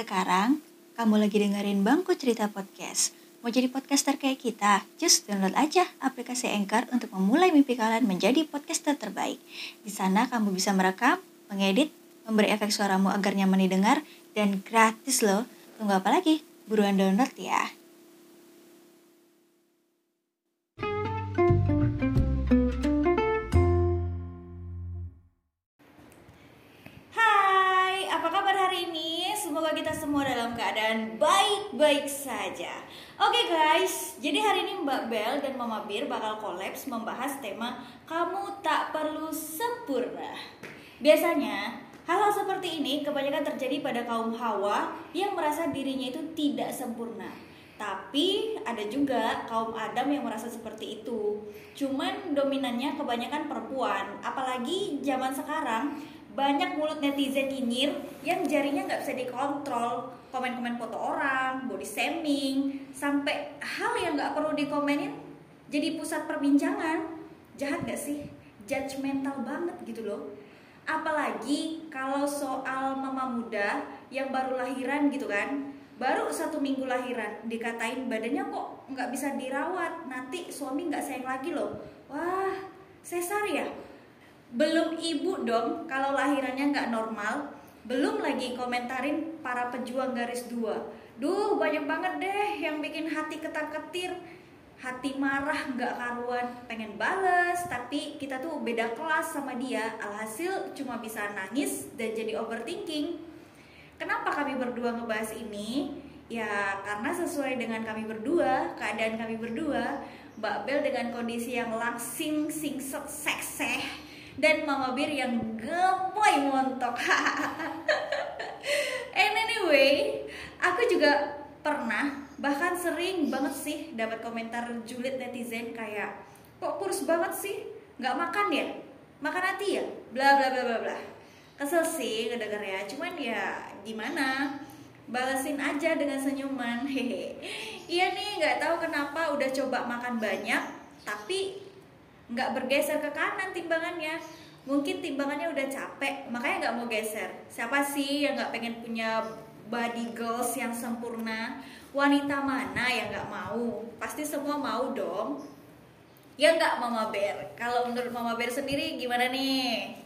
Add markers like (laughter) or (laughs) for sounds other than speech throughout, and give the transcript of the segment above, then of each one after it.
Sekarang, kamu lagi dengerin Bangku Cerita Podcast. Mau jadi podcaster kayak kita? Just download aja aplikasi Anchor untuk memulai mimpi kalian menjadi podcaster terbaik. Di sana kamu bisa merekam, mengedit, memberi efek suaramu agar nyaman didengar, dan gratis loh. Tunggu apa lagi? Buruan download ya. Keadaan baik-baik saja. Oke guys, jadi hari ini Mbak Bel dan Mama Bir bakal kolaps membahas tema kamu tak perlu sempurna. Biasanya, hal-hal seperti ini kebanyakan terjadi pada kaum hawa yang merasa dirinya itu tidak sempurna. Tapi ada juga kaum Adam yang merasa seperti itu. Cuman dominannya kebanyakan perempuan, apalagi zaman sekarang banyak mulut netizen nyinyir yang jarinya nggak bisa dikontrol komen-komen foto orang, body shaming, sampai hal yang nggak perlu dikomenin jadi pusat perbincangan. Jahat gak sih? Judgmental banget gitu loh. Apalagi kalau soal mama muda yang baru lahiran gitu kan, baru satu minggu lahiran dikatain badannya kok nggak bisa dirawat, nanti suami nggak sayang lagi loh. Wah, sesar ya? belum ibu dong kalau lahirannya nggak normal belum lagi komentarin para pejuang garis dua. Duh banyak banget deh yang bikin hati ketar ketir hati marah nggak karuan. Pengen bales tapi kita tuh beda kelas sama dia. Alhasil cuma bisa nangis dan jadi overthinking. Kenapa kami berdua ngebahas ini? Ya karena sesuai dengan kami berdua keadaan kami berdua Mbak Bel dengan kondisi yang langsing singset sekseh dan Mama Bir yang gemoy montok. (laughs) And anyway, aku juga pernah bahkan sering banget sih dapat komentar julid netizen kayak kok kurus banget sih? Nggak makan ya? Makan hati ya? Bla bla bla bla bla. Kesel sih ngedenger ya cuman ya gimana? Balesin aja dengan senyuman. (laughs) Hehe. Iya nih nggak tahu kenapa udah coba makan banyak tapi nggak bergeser ke kanan timbangannya. Mungkin timbangannya udah capek makanya nggak mau geser. Siapa sih yang nggak pengen punya body goals yang sempurna? Wanita mana yang nggak mau? Pasti semua mau dong. Ya nggak mama bear. Kalau menurut mama bear sendiri gimana nih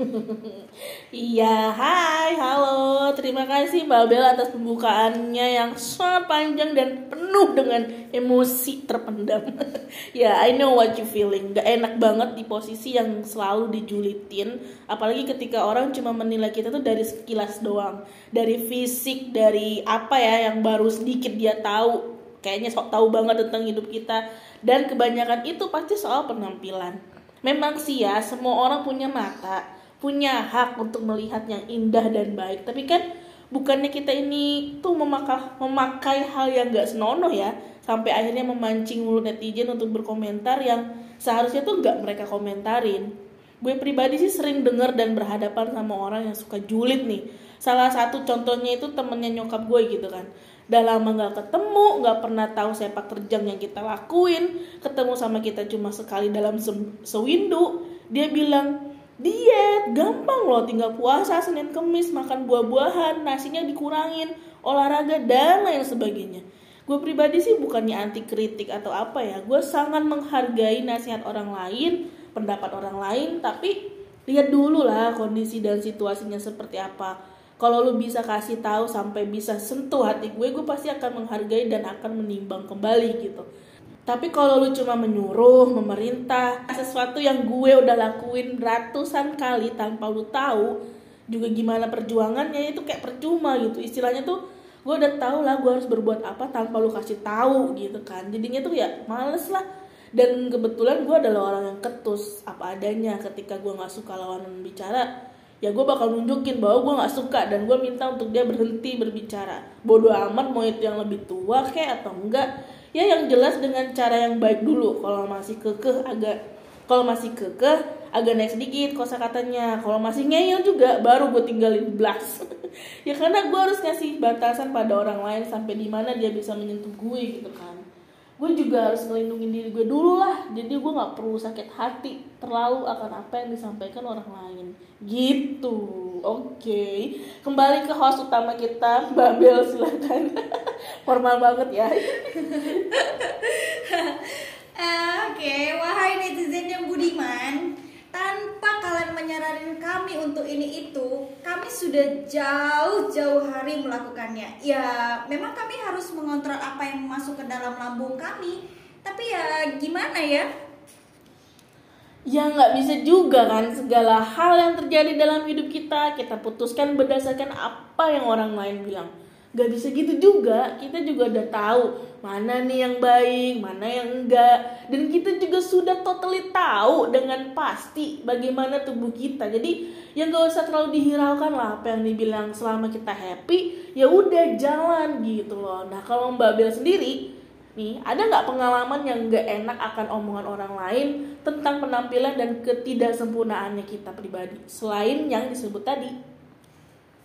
(laughs) Iya, hai, halo. Terima kasih Mbak Bel atas pembukaannya yang sangat panjang dan penuh dengan emosi terpendam. (laughs) ya, yeah, I know what you feeling. Gak enak banget di posisi yang selalu dijulitin. Apalagi ketika orang cuma menilai kita tuh dari sekilas doang. Dari fisik, dari apa ya yang baru sedikit dia tahu. Kayaknya sok tahu banget tentang hidup kita. Dan kebanyakan itu pasti soal penampilan. Memang sih ya, semua orang punya mata punya hak untuk melihat yang indah dan baik. Tapi kan bukannya kita ini tuh memakai memakai hal yang gak senonoh ya. Sampai akhirnya memancing mulut netizen untuk berkomentar yang seharusnya tuh gak mereka komentarin. Gue pribadi sih sering denger dan berhadapan sama orang yang suka julid nih. Salah satu contohnya itu temennya nyokap gue gitu kan. Udah lama gak ketemu gak pernah tahu sepak terjang yang kita lakuin. Ketemu sama kita cuma sekali dalam se sewindu. Dia bilang diet gampang loh tinggal puasa Senin Kemis makan buah-buahan nasinya dikurangin olahraga dan lain sebagainya. Gue pribadi sih bukannya anti kritik atau apa ya gue sangat menghargai nasihat orang lain pendapat orang lain tapi lihat dulu lah kondisi dan situasinya seperti apa. Kalau lu bisa kasih tahu sampai bisa sentuh hati gue gue pasti akan menghargai dan akan menimbang kembali gitu tapi kalau lu cuma menyuruh, memerintah, sesuatu yang gue udah lakuin ratusan kali tanpa lu tahu, juga gimana perjuangannya itu kayak percuma gitu. Istilahnya tuh gue udah tahu lah gue harus berbuat apa tanpa lu kasih tahu gitu kan. Jadinya tuh ya males lah. Dan kebetulan gue adalah orang yang ketus apa adanya ketika gue nggak suka lawan bicara ya gue bakal nunjukin bahwa gue nggak suka dan gue minta untuk dia berhenti berbicara bodoh amat mau itu yang lebih tua kayak atau enggak ya yang jelas dengan cara yang baik dulu. Kalau masih kekeh agak kalau masih kekeh agak naik sedikit kosa katanya kalau masih ngeyel juga baru gue tinggalin blast (laughs) ya karena gue harus ngasih batasan pada orang lain sampai di mana dia bisa menyentuh gue gitu kan. Gue juga harus melindungi diri gue dulu lah. Jadi gue nggak perlu sakit hati. Terlalu akan apa yang disampaikan orang lain. Gitu Oke, kembali ke host utama kita, Mbak Bel silakan. (laughs) Formal banget ya. (laughs) Oke, wahai netizen yang budiman, tanpa kalian menyaranin kami untuk ini itu, kami sudah jauh-jauh hari melakukannya. Ya, memang kami harus mengontrol apa yang masuk ke dalam lambung kami. Tapi ya gimana ya? Ya nggak bisa juga kan segala hal yang terjadi dalam hidup kita kita putuskan berdasarkan apa yang orang lain bilang. Gak bisa gitu juga. Kita juga udah tahu mana nih yang baik, mana yang enggak. Dan kita juga sudah totally tahu dengan pasti bagaimana tubuh kita. Jadi yang gak usah terlalu dihiraukan lah apa yang dibilang selama kita happy. Ya udah jalan gitu loh. Nah kalau Mbak Bel sendiri nih ada nggak pengalaman yang nggak enak akan omongan orang lain tentang penampilan dan ketidaksempurnaannya kita pribadi selain yang disebut tadi?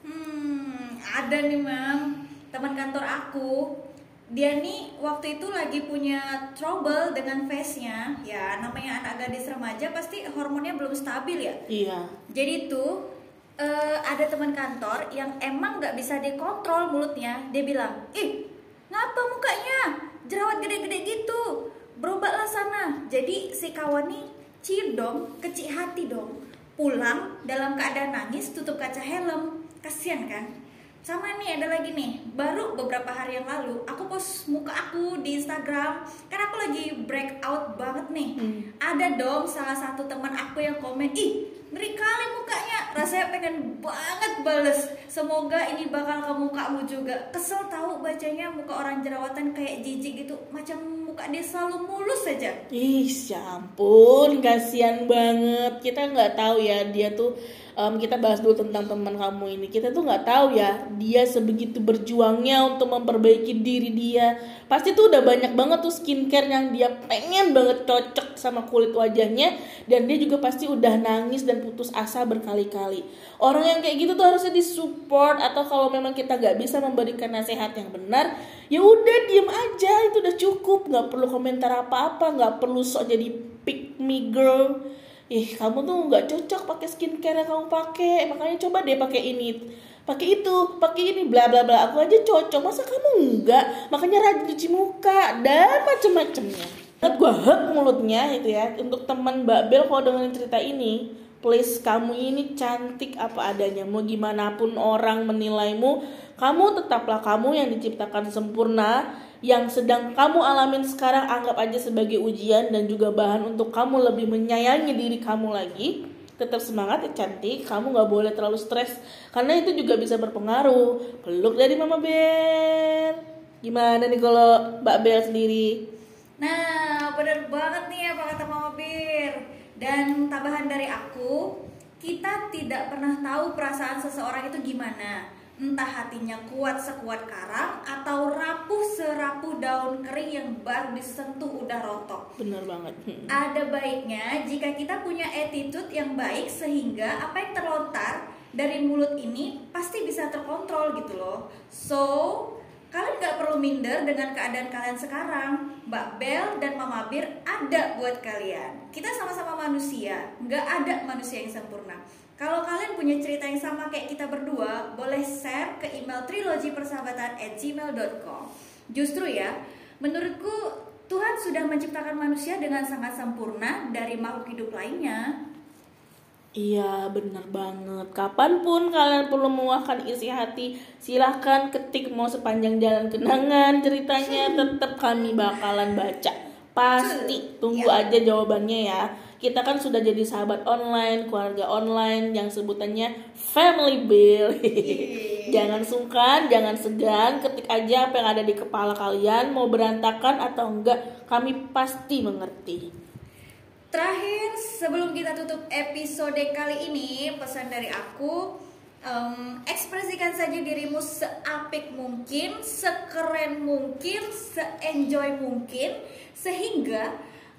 Hmm, ada nih mam. Teman kantor aku dia nih waktu itu lagi punya trouble dengan face-nya. Ya namanya anak gadis remaja pasti hormonnya belum stabil ya? Iya. Jadi tuh eh, ada teman kantor yang emang nggak bisa dikontrol mulutnya. Dia bilang ih ngapa mukanya jerawat gede-gede gitu. Berobatlah sana. Jadi si kawan nih dong kecil hati dong. Pulang dalam keadaan nangis tutup kaca helm. Kasian kan? Sama nih ada lagi nih. Baru beberapa hari yang lalu aku post muka aku di Instagram. Kan aku lagi breakout banget nih. Hmm. ada dong salah satu teman aku yang komen ih ngeri kali mukanya rasanya pengen banget bales semoga ini bakal ke mukamu juga kesel tahu bacanya muka orang jerawatan kayak jijik gitu macam muka dia selalu mulus saja Ih, ampun, kasihan banget. Kita nggak tahu ya dia tuh. Em, kita bahas dulu tentang teman kamu ini. Kita tuh nggak tahu ya dia sebegitu berjuangnya untuk memperbaiki diri dia. Pasti tuh udah banyak banget tuh skincare yang dia pengen banget cocok sama kulit wajahnya. Dan dia juga pasti udah nangis dan putus asa berkali-kali. Orang yang kayak gitu tuh harusnya disupport atau kalau memang kita nggak bisa memberikan nasihat yang benar, ya udah diem aja itu udah cukup nggak perlu komentar apa-apa nggak perlu sok jadi pick me girl ih kamu tuh nggak cocok pakai skincare yang kamu pakai. Makanya coba deh pakai ini. Pakai itu pakai ini bla bla bla. Aku aja cocok. Masa kamu enggak makanya rajin cuci muka dan macem-macemnya. Banget gue hek mulutnya itu ya. Untuk teman Mbak Bel kalau dengerin cerita ini please kamu ini cantik apa adanya. Mau gimana pun orang menilaimu kamu tetaplah kamu yang diciptakan sempurna yang sedang kamu alamin sekarang anggap aja sebagai ujian dan juga bahan untuk kamu lebih menyayangi diri kamu lagi. Tetap semangat ya cantik. Kamu nggak boleh terlalu stres karena itu juga bisa berpengaruh. Peluk dari mama Bel gimana nih kalau Mbak Bel sendiri? Nah, bener banget nih apa kata Mama Bir. Dan tambahan dari aku, kita tidak pernah tahu perasaan seseorang itu gimana. Entah hatinya kuat sekuat karang atau rapuh serapuh daun kering yang baru disentuh udah rotok. bener banget Hmm. Ada baiknya jika kita punya attitude yang baik sehingga apa yang terlontar dari mulut ini pasti bisa terkontrol gitu loh. So, kalian nggak perlu minder dengan keadaan kalian sekarang. Mbak Bel dan Mama Bir ada buat kalian. Kita sama-sama manusia, nggak ada manusia yang sempurna. Kalau kalian punya cerita yang sama kayak kita berdua, boleh share ke email trilogipersahabatan@gmail.com. Justru ya, menurutku Tuhan sudah menciptakan manusia dengan sangat sempurna dari makhluk hidup lainnya. Iya bener banget Kapan pun kalian perlu meluahkan isi hati Silahkan ketik mau sepanjang jalan kenangan Ceritanya tetap kami bakalan baca Pasti Tunggu Ya. aja jawabannya ya Kita kan sudah jadi sahabat online Keluarga online Yang sebutannya Family Bill. (laughs) Jangan sungkan, jangan segan Ketik aja apa yang ada di kepala kalian Mau berantakan atau enggak Kami pasti mengerti. Terakhir, sebelum kita tutup episode kali ini, pesan dari aku, em, ekspresikan saja dirimu seapik mungkin, sekeren mungkin, seenjoy mungkin, sehingga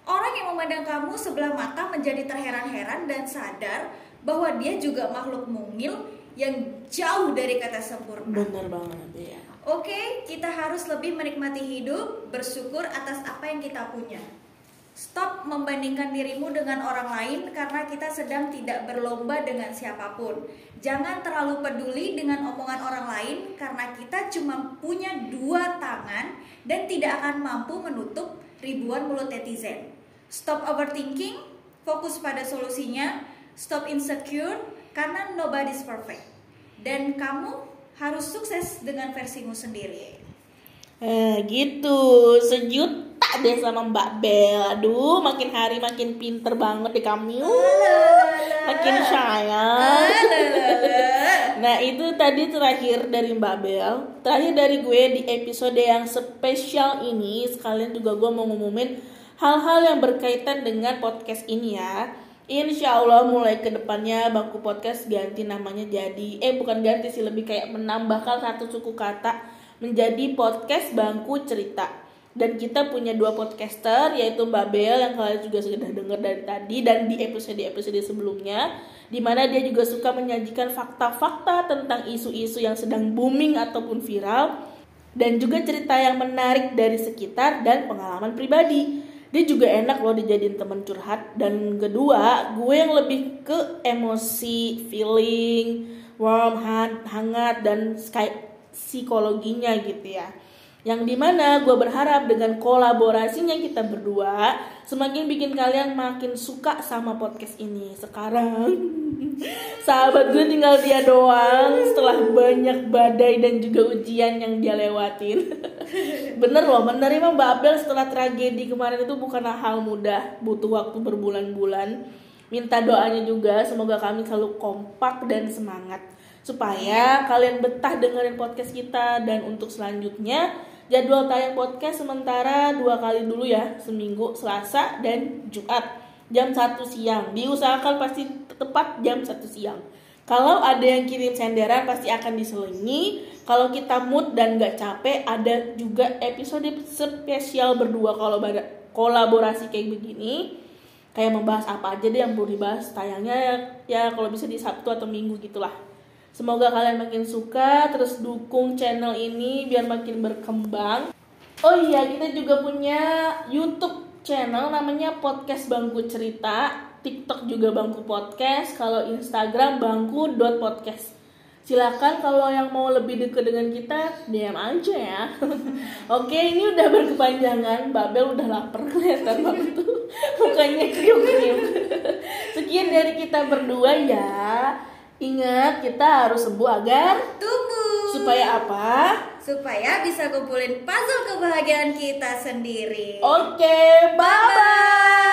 orang yang memandang kamu sebelah mata menjadi terheran-heran dan sadar bahwa dia juga makhluk mungil yang jauh dari kata sempurna. Bener banget ya Oke, kita harus lebih menikmati hidup, bersyukur atas apa yang kita punya. Stop membandingkan dirimu dengan orang lain karena kita sedang tidak berlomba dengan siapa pun. Jangan terlalu peduli dengan omongan orang lain karena kita cuma punya dua tangan dan tidak akan mampu menutup ribuan mulut netizen. Stop overthinking, fokus pada solusinya. Stop insecure karena nobody's perfect. Dan kamu harus sukses dengan versimu sendiri. Eh gitu, sejuta deh sama Mbak Bel. Aduh, makin hari makin pinter banget deh kamu. Makin sayang. Nah itu tadi terakhir dari Mbak Bel Terakhir dari gue di episode yang spesial ini Sekalian juga gue mau ngumumin hal-hal yang berkaitan dengan podcast ini ya Insya Allah mulai ke depannya Bangku Podcast ganti namanya jadi Eh bukan ganti sih lebih kayak menambahkan satu suku kata Menjadi podcast Bangku Cerita dan kita punya dua podcaster yaitu Mbak Bel yang kalian juga sudah dengar dari tadi dan di episode-episode sebelumnya di mana dia juga suka menyajikan fakta-fakta tentang isu-isu yang sedang booming ataupun viral dan juga cerita yang menarik dari sekitar dan pengalaman pribadi. Dia juga enak loh dijadiin teman curhat. Dan kedua, gue yang lebih ke emosi, feeling, warm, hangat dan psikologinya gitu ya yang di mana gue berharap dengan kolaborasinya kita berdua semakin bikin kalian makin suka sama podcast ini sekarang. (laughs) Sahabat gue tinggal dia doang setelah banyak badai dan juga ujian yang dia lewatin. (laughs) Bener loh menerima Mbak Abel setelah tragedi kemarin itu bukanlah hal mudah butuh waktu berbulan-bulan. Minta doanya juga semoga kami selalu kompak dan semangat supaya kalian betah dengerin podcast kita. Dan untuk selanjutnya Jadwal tayang podcast sementara dua kali dulu ya, seminggu Selasa dan Jumat jam 1 siang. Diusahakan pasti tepat jam 1 siang. Kalau ada yang kirim senderan pasti akan diselingi. Kalau kita mood dan gak capek, ada juga episode spesial berdua kalau kolaborasi kayak begini. Kayak membahas apa aja deh yang perlu dibahas. Tayangnya ya, ya kalau bisa di Sabtu atau Minggu gitulah. Semoga kalian makin suka, terus dukung channel ini biar makin berkembang. Oh iya, kita juga punya YouTube channel namanya Podcast Bangku Cerita, TikTok juga Bangku Podcast, kalau Instagram bangku.podcast. Silakan kalau yang mau lebih dekat dengan kita DM aja ya. (laughs) Oke, ini udah berkepanjangan. Babel udah lapar kelihatan tuh. (laughs) Mukanya kriuk-kriuk. Sekian dari kita berdua ya. Ingat, kita harus sembuh agar tumbuh. Supaya apa? Supaya bisa kumpulin puzzle kebahagiaan kita sendiri. Oke, bye-bye.